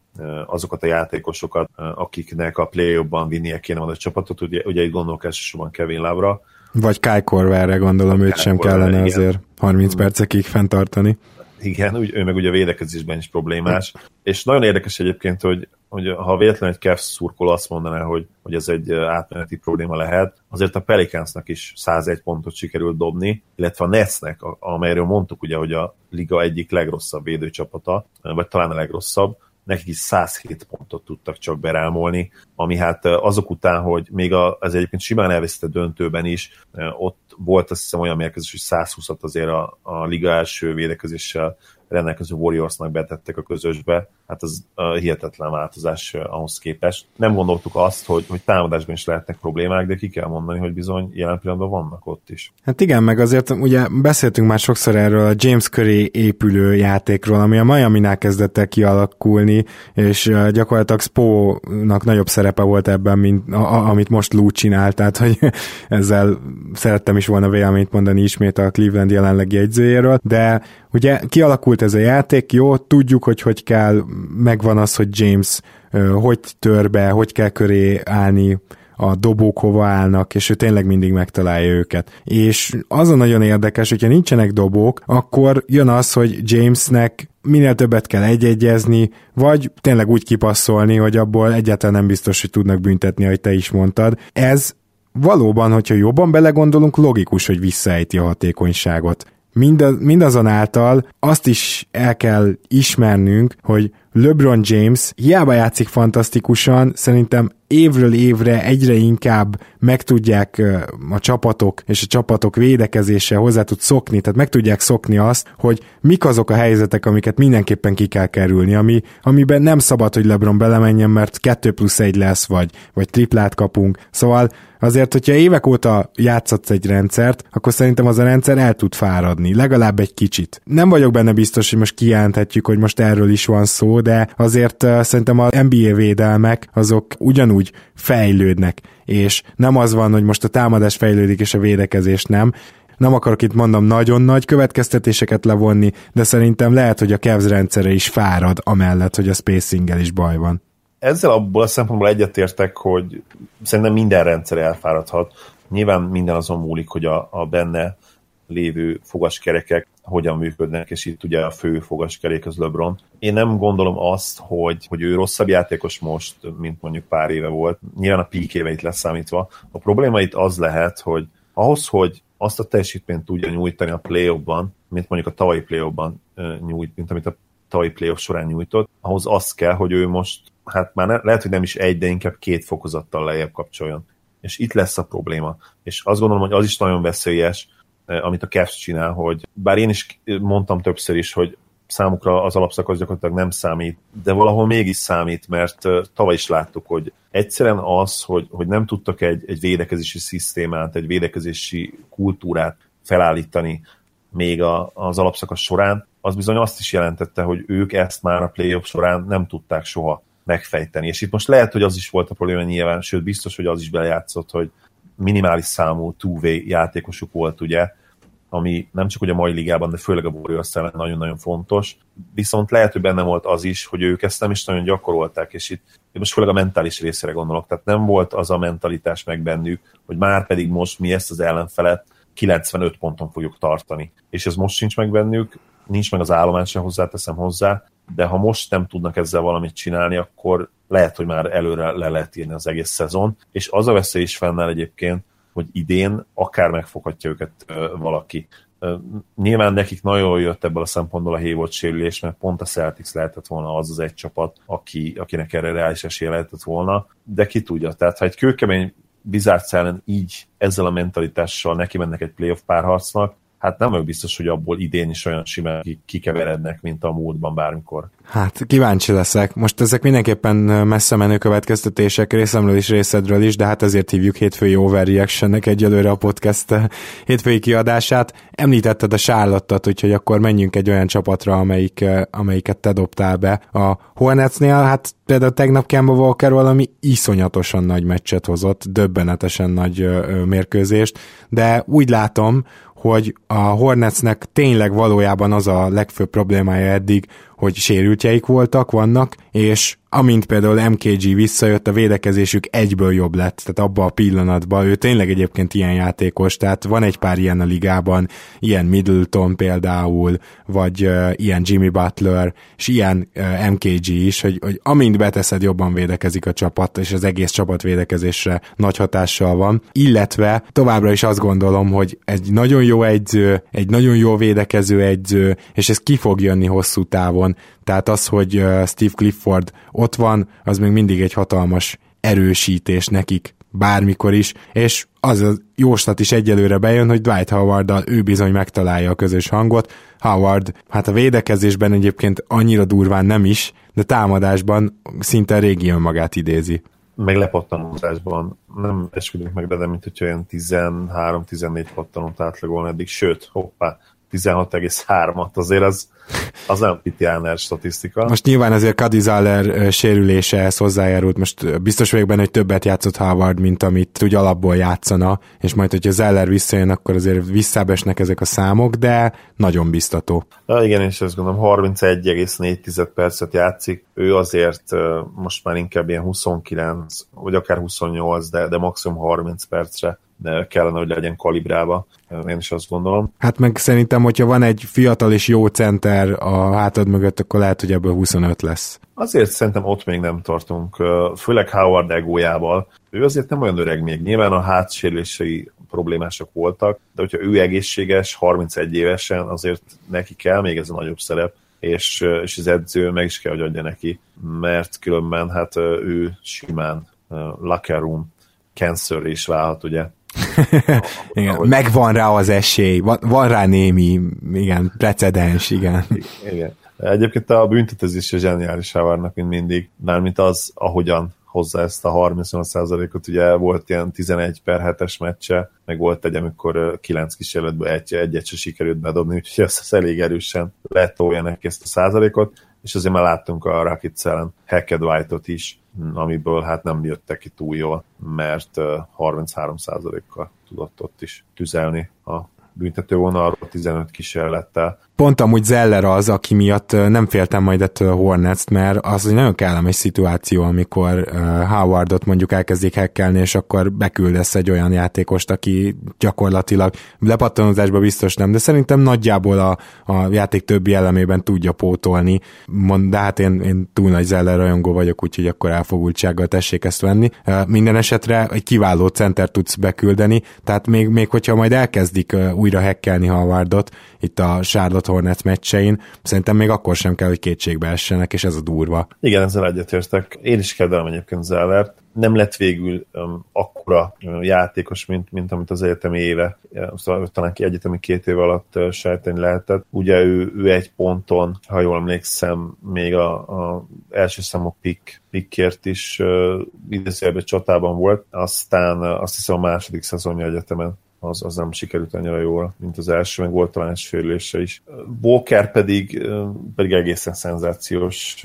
azokat a játékosokat, akiknek a play-ban vinnie kéne a csapatot, ugye, ugye itt gondolok elsősorban Kevin Lavra.
Vagy Kai Korverre gondolom, Kai őt sem kellene igen. azért 30 percekig fenntartani.
Igen, úgy, ő meg ugye a védekezésben is problémás. És nagyon érdekes egyébként, hogy, hogy ha véletlenül egy Cavs szurkoló azt mondaná, hogy, hogy ez egy átmeneti probléma lehet, azért a Pelicansnak is 101 pontot sikerült dobni, illetve a Netsnek, amelyről mondtuk ugye, hogy a liga egyik legrosszabb védőcsapata, vagy talán a legrosszabb, nekik is 107 pontot tudtak csak berámolni, ami hát azok után, hogy még az egyébként simán elvesztett döntőben is, ott volt azt hiszem olyan mérkőzés, hogy 120-at azért a, a liga első védekezéssel rendelkező Warriorsnak betettek a közösbe, hát az hihetetlen változás uh, ahhoz képest. Nem gondoltuk azt, hogy, hogy támadásban is lehetnek problémák, de ki kell mondani, hogy bizony jelen pillanatban vannak ott is.
Hát igen, meg azért ugye beszéltünk már sokszor erről a James Curry épülő játékról, ami a Miami-nál kezdett el kialakulni, és uh, gyakorlatilag Spo-nak nagyobb szerepe volt ebben, mint a, a, amit most Lou csinál, tehát hogy *laughs* ezzel szerettem is volna véleményt mondani ismét a Cleveland jelenlegi jegyzőjéről, de ugye kialakult ez a játék, jó, tudjuk, hogy hogy kell, megvan az, hogy James hogy tör be, hogy kell köré állni, a dobók hova állnak, és ő tényleg mindig megtalálja őket. És az a nagyon érdekes, hogyha nincsenek dobók, akkor jön az, hogy Jamesnek minél többet kell egyegyezni, vagy tényleg úgy kipasszolni, hogy abból egyáltalán nem biztos, hogy tudnak büntetni, ahogy te is mondtad. Ez valóban, hogyha jobban belegondolunk, logikus, hogy visszaejti a hatékonyságot. Mindaz, mindazonáltal azt is el kell ismernünk, hogy LeBron James hiába játszik fantasztikusan, szerintem évről évre egyre inkább meg tudják a csapatok és a csapatok védekezése hozzá tud szokni, tehát meg tudják szokni azt, hogy mik azok a helyzetek, amiket mindenképpen ki kell kerülni, ami, amiben nem szabad, hogy LeBron belemenjen, mert 2 plusz 1 lesz, vagy, vagy triplát kapunk. Szóval azért, hogyha évek óta játszatsz egy rendszert, akkor szerintem az a rendszer el tud fáradni, legalább egy kicsit. Nem vagyok benne biztos, hogy most kijelenthetjük, hogy most erről is van szó, de azért szerintem a NBA védelmek azok ugyanúgy fejlődnek, és nem az van, hogy most a támadás fejlődik, és a védekezés nem, nem akarok itt mondom nagyon nagy következtetéseket levonni, de szerintem lehet, hogy a Cavs rendszere is fárad, amellett, hogy a spacinggel is baj van.
Ezzel abból a szempontból egyetértek, hogy szerintem minden rendszer elfáradhat. Nyilván minden azon múlik, hogy a, a benne lévő fogaskerekek hogyan működnek, és itt ugye a fő fogaskerék az LeBron. Én nem gondolom azt, hogy, hogy ő rosszabb játékos most, mint mondjuk pár éve volt. Nyilván a peak éveit leszámítva. A probléma itt az lehet, hogy ahhoz, hogy azt a teljesítményt tudja nyújtani a play ban mint mondjuk a tavalyi play nyújt, mint amit a tavalyi play során nyújtott, ahhoz az kell, hogy ő most, hát már ne, lehet, hogy nem is egy, de inkább két fokozattal lejjebb kapcsoljon. És itt lesz a probléma. És azt gondolom, hogy az is nagyon veszélyes, amit a Cavs csinál, hogy bár én is mondtam többször is, hogy számukra az alapszakasz gyakorlatilag nem számít, de valahol mégis számít, mert tavaly is láttuk, hogy egyszerűen az, hogy, hogy nem tudtak egy, egy védekezési szisztémát, egy védekezési kultúrát felállítani még a, az alapszakasz során, az bizony azt is jelentette, hogy ők ezt már a playoff során nem tudták soha megfejteni. És itt most lehet, hogy az is volt a probléma nyilván, sőt biztos, hogy az is belejátszott, hogy minimális számú two-way játékosuk volt, ugye, ami nem csak ugye a mai ligában, de főleg a Warriors ellen nagyon-nagyon fontos. Viszont lehet, hogy benne volt az is, hogy ők ezt nem is nagyon gyakorolták, és itt én most főleg a mentális részére gondolok, tehát nem volt az a mentalitás meg bennük, hogy már pedig most mi ezt az ellenfelet 95 ponton fogjuk tartani. És ez most sincs meg bennük, nincs meg az állomás hozzáteszem hozzá, de ha most nem tudnak ezzel valamit csinálni, akkor lehet, hogy már előre le lehet írni az egész szezon, és az a veszély is fennáll egyébként, hogy idén akár megfoghatja őket valaki. Nyilván nekik nagyon jött ebből a szempontból a Hayward sérülés, mert pont a Celtics lehetett volna az az egy csapat, aki, akinek erre reális esélye lehetett volna, de ki tudja. Tehát ha egy kőkemény Bizárc ellen így ezzel a mentalitással neki mennek egy playoff párharcnak, hát nem vagyok biztos, hogy abból idén is olyan simán kikeverednek, mint a múltban bármikor.
Hát kíváncsi leszek. Most ezek mindenképpen messze menő következtetések részemről is, részedről is, de hát ezért hívjuk hétfői overreactionnek egyelőre a podcast hétfői kiadását. Említetted a sárlattat, úgyhogy akkor menjünk egy olyan csapatra, amelyik, amelyiket te dobtál be. A Hornetsnél, hát például tegnap Kemba Walker valami iszonyatosan nagy meccset hozott, döbbenetesen nagy mérkőzést, de úgy látom, hogy a Hornetsnek tényleg valójában az a legfőbb problémája eddig, hogy sérültjeik voltak, vannak, és amint például MKG visszajött, a védekezésük egyből jobb lett, tehát abban a pillanatban, ő tényleg egyébként ilyen játékos, tehát van egy pár ilyen a ligában, ilyen Middleton például, vagy uh, ilyen Jimmy Butler, és ilyen uh, MKG is, hogy, hogy amint beteszed, jobban védekezik a csapat, és az egész csapat védekezésre nagy hatással van, illetve továbbra is azt gondolom, hogy egy nagyon jó egyző, egy nagyon jó védekező egyző, és ez ki fog jönni hosszú távon, tehát az, hogy Steve Clifford ott van, az még mindig egy hatalmas erősítés nekik bármikor is, és az a jóslat is egyelőre bejön, hogy Dwight howard ő bizony megtalálja a közös hangot. Howard, hát a védekezésben egyébként annyira durván nem is, de támadásban szinte régi önmagát idézi.
Meg lepattanózásban nem esküdünk meg, de mint hogyha olyan 13-14 pattanót átlagolna eddig, sőt, hoppá, 16,3-at, azért az, az nem pitiáner statisztika.
Most nyilván azért Kadi Zaller sérülése hozzájárult, most biztos vagyok benne, hogy többet játszott Howard, mint amit úgy alapból játszana, és majd, hogyha Zeller visszajön, akkor azért visszábesnek ezek a számok, de nagyon biztató.
Ja, igen, és ezt gondolom 31,4 percet játszik, ő azért most már inkább ilyen 29, vagy akár 28, de, de maximum 30 percre kellene, hogy legyen kalibrálva. Én is azt gondolom.
Hát meg szerintem, hogyha van egy fiatal és jó center a hátad mögött, akkor lehet, hogy ebből 25 lesz.
Azért szerintem ott még nem tartunk, főleg Howard egójával. Ő azért nem olyan öreg még. Nyilván a hátsérülései problémások voltak, de hogyha ő egészséges, 31 évesen, azért neki kell még ez a nagyobb szerep, és, és az edző meg is kell, hogy adja neki, mert különben hát ő simán locker room cancer is válhat, ugye.
Igen, ahogy... megvan rá az esély, van, van rá némi, igen, precedens, igen.
igen. Egyébként a büntetezés is zseniális várnak, mint mindig, mármint az, ahogyan hozza ezt a 38%-ot, ugye volt ilyen 11 per 7-es meccse, meg volt egy, amikor 9 kísérletből egy, egyet se sikerült bedobni, úgyhogy ezt elég erősen letolja neki ezt a százalékot, és azért már láttunk a Rockets ellen Hacked White-ot is, amiből hát nem jöttek ki túl jól, mert 33%-kal tudott ott is tüzelni a büntetővonalról 15 kísérlettel.
Pont amúgy Zeller az, aki miatt nem féltem majd ettől a hornets mert az egy nagyon kellemes szituáció, amikor Howardot mondjuk elkezdik hekkelni, és akkor beküldesz egy olyan játékost, aki gyakorlatilag lepattanozásba biztos nem, de szerintem nagyjából a, a játék többi elemében tudja pótolni. Mond, de hát én, én túl nagy Zeller rajongó vagyok, úgyhogy akkor elfogultsággal tessék ezt venni. Minden esetre egy kiváló center tudsz beküldeni, tehát még, még hogyha majd elkezdik újra hekkelni Howardot itt a Charlotte Hornets meccsein, szerintem még akkor sem kell, hogy kétségbe essenek, és ez a durva.
Igen, ezzel egyetértek. Én is kedvelem egyébként Zellert. Nem lett végül um, akkora um, játékos, mint, mint amit az egyetemi éve, szóval talán ki egyetemi két év alatt uh, sejteni lehetett. Ugye ő, ő egy ponton, ha jól emlékszem, még a, a első számú pick, pickért is uh, idézőjelben csatában volt, aztán uh, azt hiszem a második szezonja egyetemen az, az nem sikerült annyira jól, mint az első, meg volt talán sérülése is. Walker pedig, pedig egészen szenzációs.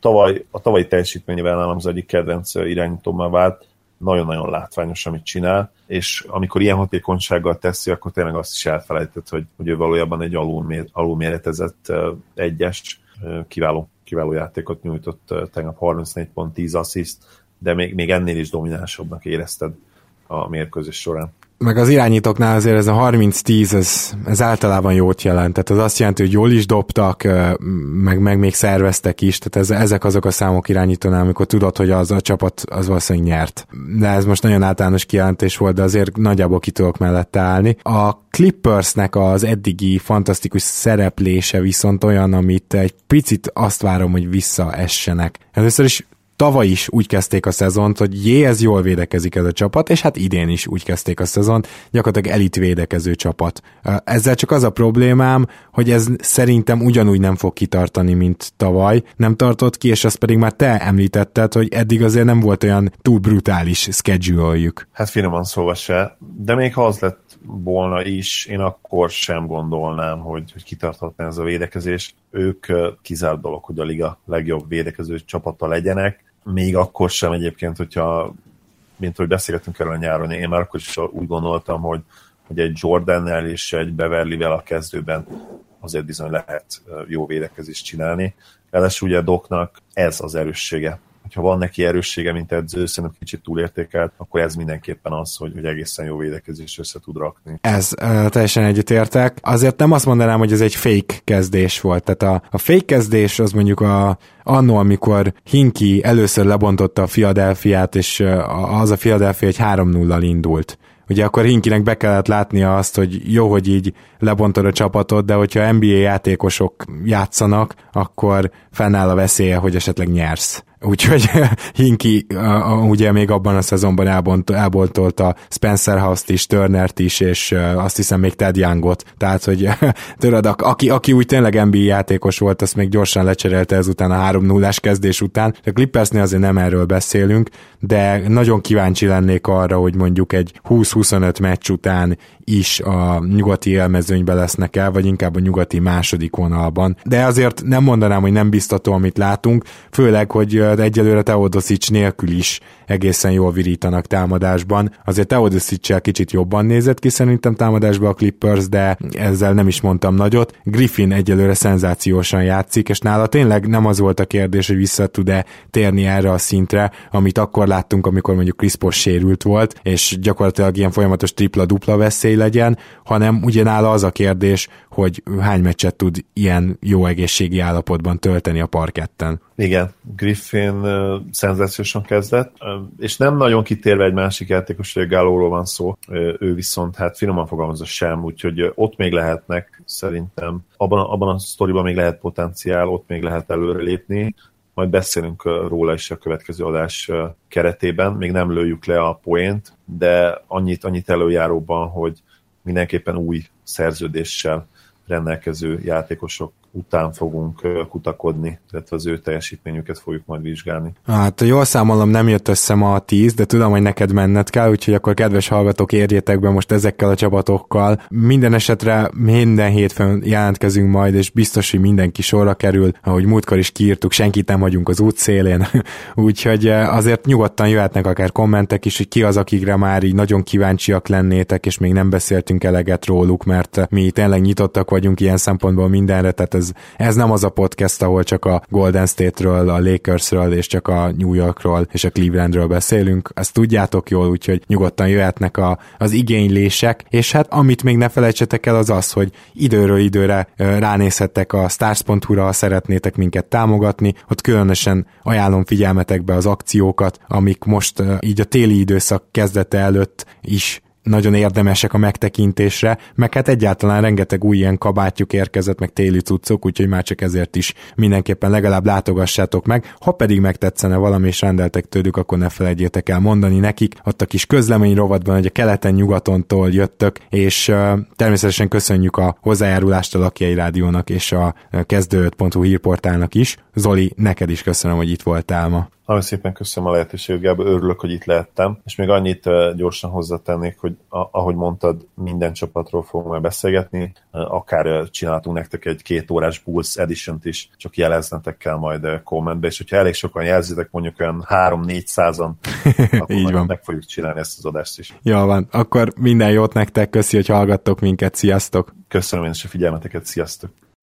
Tavaly, a tavalyi teljesítményével nálam az egyik kedvenc irányítómmá vált, nagyon-nagyon látványos, amit csinál, és amikor ilyen hatékonysággal teszi, akkor tényleg azt is elfelejtett, hogy, hogy ő valójában egy alulmér, alulméretezett egyes, kiváló, kiváló játékot nyújtott tegnap 34 pont 10 assziszt, de még, még ennél is dominánsabbnak érezted a mérkőzés során
meg az irányítóknál azért ez a 30-10, ez, ez általában jót jelent. Tehát az azt jelenti, hogy jól is dobtak, meg, meg még szerveztek is. Tehát ez, ezek azok a számok irányítónál, amikor tudod, hogy az a csapat az valószínűleg nyert. De ez most nagyon általános kijelentés volt, de azért nagyjából ki tudok mellette állni. A Clippersnek az eddigi fantasztikus szereplése viszont olyan, amit egy picit azt várom, hogy visszaessenek. Először is tavaly is úgy kezdték a szezont, hogy jé, ez jól védekezik ez a csapat, és hát idén is úgy kezdték a szezont, gyakorlatilag elit védekező csapat. Ezzel csak az a problémám, hogy ez szerintem ugyanúgy nem fog kitartani, mint tavaly. Nem tartott ki, és azt pedig már te említetted, hogy eddig azért nem volt olyan túl brutális schedule-jük.
Hát finoman szóval se, de még ha az lett volna is, én akkor sem gondolnám, hogy, hogy kitarthatna ez a védekezés. Ők kizárt dolog, hogy a liga legjobb védekező csapata legyenek, még akkor sem egyébként, hogyha mint hogy beszélgetünk erről a nyáron, én már akkor is úgy gondoltam, hogy, hogy egy Jordannel és egy Beverlyvel a kezdőben azért bizony lehet jó védekezést csinálni. Ráadásul ugye Doknak ez az erőssége hogyha van neki erőssége, mint edző, szerintem kicsit túlértékelt, akkor ez mindenképpen az, hogy, hogy egészen jó védekezés össze tud rakni.
Ez teljesen egyetértek. Azért nem azt mondanám, hogy ez egy fake kezdés volt. Tehát a, a fake kezdés az mondjuk a, annó, amikor Hinki először lebontotta a Philadelphia-t, és az a Philadelphia egy 3-0-al indult ugye akkor Hinkinek be kellett látnia azt, hogy jó, hogy így lebontod a csapatot, de hogyha NBA játékosok játszanak, akkor fennáll a veszélye, hogy esetleg nyersz. Úgyhogy *laughs* Hinki ugye még abban a szezonban elbont, elboltolta Spencer House-t is, Turnert is, és azt hiszem még Ted Youngot. Tehát, hogy *laughs* tudod, aki, aki úgy tényleg NBA játékos volt, azt még gyorsan lecserélte ezután a 3 0 kezdés után. A Clippersnél azért nem erről beszélünk, de nagyon kíváncsi lennék arra, hogy mondjuk egy 20-25 meccs után is a nyugati élmezőnybe lesznek el, vagy inkább a nyugati második vonalban. De azért nem mondanám, hogy nem biztató, amit látunk, főleg, hogy egyelőre Teodosic nélkül is egészen jól virítanak támadásban. Azért teodosic kicsit jobban nézett ki szerintem támadásban a Clippers, de ezzel nem is mondtam nagyot. Griffin egyelőre szenzációsan játszik, és nála tényleg nem az volt a kérdés, hogy vissza tud-e térni erre a szintre, amit akkor láttunk, amikor mondjuk Chris Paul sérült volt, és gyakorlatilag ilyen folyamatos tripla-dupla veszély legyen, hanem ugye nála az a kérdés, hogy hány meccset tud ilyen jó egészségi állapotban tölteni a parketten.
Igen, Griffin uh, szenzációsan kezdett, és nem nagyon kitérve egy másik játékos, hogy Gálóról van szó, ő viszont hát finoman fogalmazza sem, úgyhogy ott még lehetnek szerintem, abban abban a sztoriban még lehet potenciál, ott még lehet előrelépni, majd beszélünk róla is a következő adás keretében, még nem lőjük le a poént, de annyit, annyit előjáróban, hogy mindenképpen új szerződéssel rendelkező játékosok után fogunk kutakodni, illetve az ő teljesítményüket fogjuk majd vizsgálni.
Hát jól számolom, nem jött össze ma a tíz, de tudom, hogy neked menned kell, úgyhogy akkor kedves hallgatók, érjétek be most ezekkel a csapatokkal. Minden esetre minden hétfőn jelentkezünk majd, és biztos, hogy mindenki sorra kerül, ahogy múltkor is kiírtuk, senkit nem hagyunk az útszélén, *laughs* úgyhogy azért nyugodtan jöhetnek akár kommentek is, hogy ki az, akikre már így nagyon kíváncsiak lennétek, és még nem beszéltünk eleget róluk, mert mi tényleg nyitottak vagyunk ilyen szempontból mindenre, tehát ez, ez nem az a podcast, ahol csak a Golden State-ről, a Lakersről és csak a New Yorkról és a Clevelandről beszélünk. Ezt tudjátok jól, úgyhogy nyugodtan jöhetnek a, az igénylések, és hát amit még ne felejtsetek el az az, hogy időről időre ránézhettek a stars.hu-ra, ha szeretnétek minket támogatni, ott különösen ajánlom figyelmetekbe az akciókat, amik most így a téli időszak kezdete előtt is nagyon érdemesek a megtekintésre, meg hát egyáltalán rengeteg új ilyen kabátjuk érkezett, meg téli cuccok, úgyhogy már csak ezért is mindenképpen legalább látogassátok meg. Ha pedig megtetszene valami és rendeltek tőlük, akkor ne felejtjétek el mondani nekik. Ott a kis közlemény rovatban, hogy a keleten-nyugatontól jöttök, és uh, természetesen köszönjük a hozzájárulást a Lakiai Rádiónak és a kezdő.hu hírportálnak is. Zoli, neked is köszönöm, hogy itt voltál ma.
Nagyon szépen köszönöm a lehetőséget, Gábor, örülök, hogy itt lehettem, és még annyit gyorsan hozzátennék, hogy ahogy mondtad, minden csapatról fogunk majd beszélgetni, akár csináltunk nektek egy két órás Bulls edition is, csak jeleznetek kell majd kommentbe, és hogyha elég sokan jelzitek, mondjuk olyan 3-4 százan, *laughs* akkor Így van. meg fogjuk csinálni ezt az adást is.
Jó van, akkor minden jót nektek, köszi, hogy hallgattok minket, sziasztok!
Köszönöm én is a figyelmeteket, sziasztok!